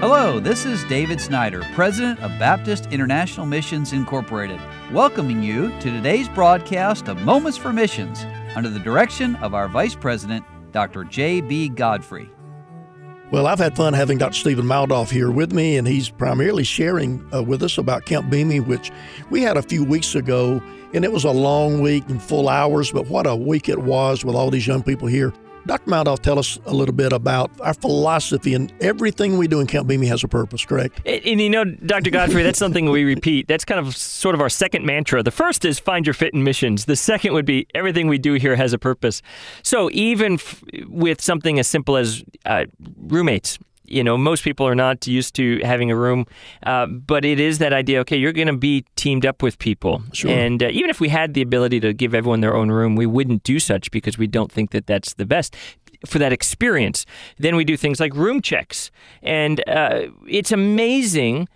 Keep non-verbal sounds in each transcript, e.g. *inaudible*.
Hello, this is David Snyder, President of Baptist International Missions Incorporated, welcoming you to today's broadcast of Moments for Missions under the direction of our Vice President, Dr. J.B. Godfrey. Well, I've had fun having Dr. Stephen Maldoff here with me, and he's primarily sharing uh, with us about Camp BIMI, which we had a few weeks ago, and it was a long week and full hours, but what a week it was with all these young people here. Dr. Maldoff, tell us a little bit about our philosophy and everything we do in Camp BIMI has a purpose, correct? And, and, you know, Dr. Godfrey, that's something we repeat. That's kind of sort of our second mantra. The first is find your fit in missions. The second would be everything we do here has a purpose. So even f- with something as simple as uh, roommates, you know, most people are not used to having a room, uh, but it is that idea. Okay, you're going to be teamed up with people, sure. and uh, even if we had the ability to give everyone their own room, we wouldn't do such because we don't think that that's the best for that experience. Then we do things like room checks, and uh, it's amazing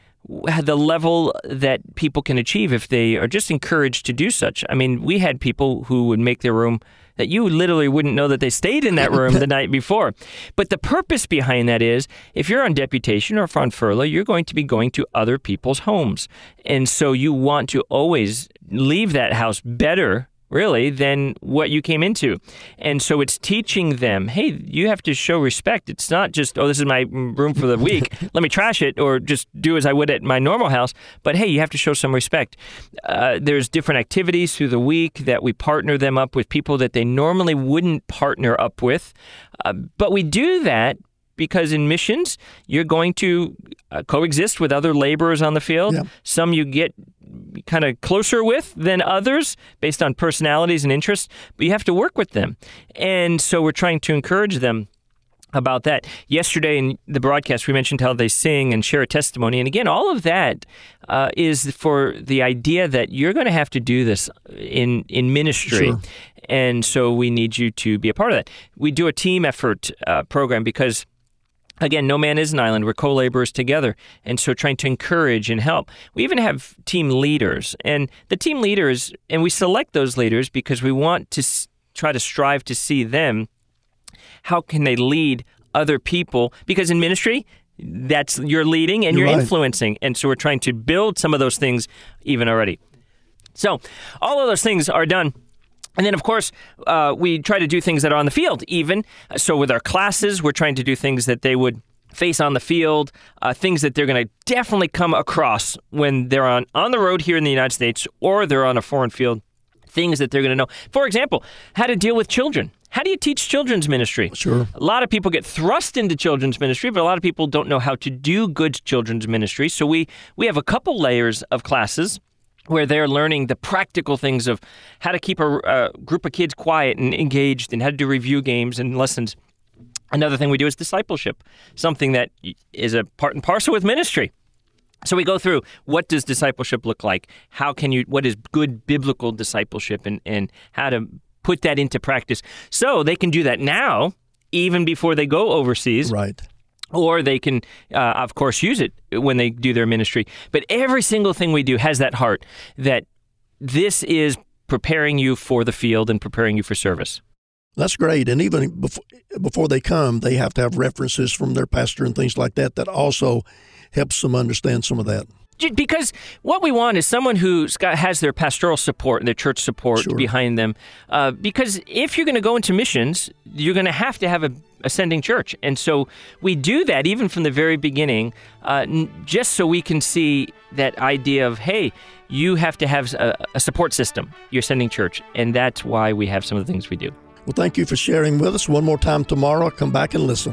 the level that people can achieve if they are just encouraged to do such. I mean, we had people who would make their room that you literally wouldn't know that they stayed in that *laughs* room the night before. But the purpose behind that is if you're on deputation or on furlough, you're going to be going to other people's homes. And so you want to always leave that house better really, than what you came into. And so it's teaching them, hey, you have to show respect. It's not just, oh, this is my room for the week. *laughs* Let me trash it or just do as I would at my normal house. But hey, you have to show some respect. Uh, there's different activities through the week that we partner them up with people that they normally wouldn't partner up with. Uh, but we do that because in missions, you're going to uh, coexist with other laborers on the field. Yeah. Some you get kind of closer with than others based on personalities and interests, but you have to work with them. And so we're trying to encourage them about that. Yesterday in the broadcast, we mentioned how they sing and share a testimony. And again, all of that uh, is for the idea that you're going to have to do this in, in ministry. Sure. And so we need you to be a part of that. We do a team effort uh, program because Again, no man is an island. We're co laborers together. And so trying to encourage and help. We even have team leaders. And the team leaders, and we select those leaders because we want to s- try to strive to see them. How can they lead other people? Because in ministry, that's you're leading and You're you're, right. influencing. And so we're trying to build some of those things even already. So all of those things are done. And then, of course, uh, we try to do things that are on the field, even. So, with our classes, we're trying to do things that they would face on the field, uh, things that they're going to definitely come across when they're on, on the road here in the United States or they're on a foreign field, things that they're going to know. For example, how to deal with children. How do you teach children's ministry? Sure. A lot of people get thrust into children's ministry, but a lot of people don't know how to do good children's ministry. So, we, we have a couple layers of classes where they're learning the practical things of how to keep a, a, group of kids quiet and engaged and how to do review games and lessons. Another thing we do is discipleship, something that is a part and parcel with ministry. So we go through what does discipleship look like? How can you what is good biblical discipleship and, and how to put that into practice so they can do that now, even before they go overseas Right. Or they can, uh, of course, use it when they do their ministry. But every single thing we do has that heart that this is preparing you for the field and preparing you for service. That's great. And even before, before they come, they have to have references from their pastor and things like that that also helps them understand some of that. Because what we want is someone who's got has their pastoral support and their church support Sure. behind them. Uh, because if you're going to go into missions, you're going to have to have a ascending church, and so we do that even from the very beginning, uh, n- just so we can see that idea of hey, you have to have a, a support system, your ascending church, and that's why we have some of the things we do. Well, thank you for sharing with us. One more time tomorrow, come back and listen.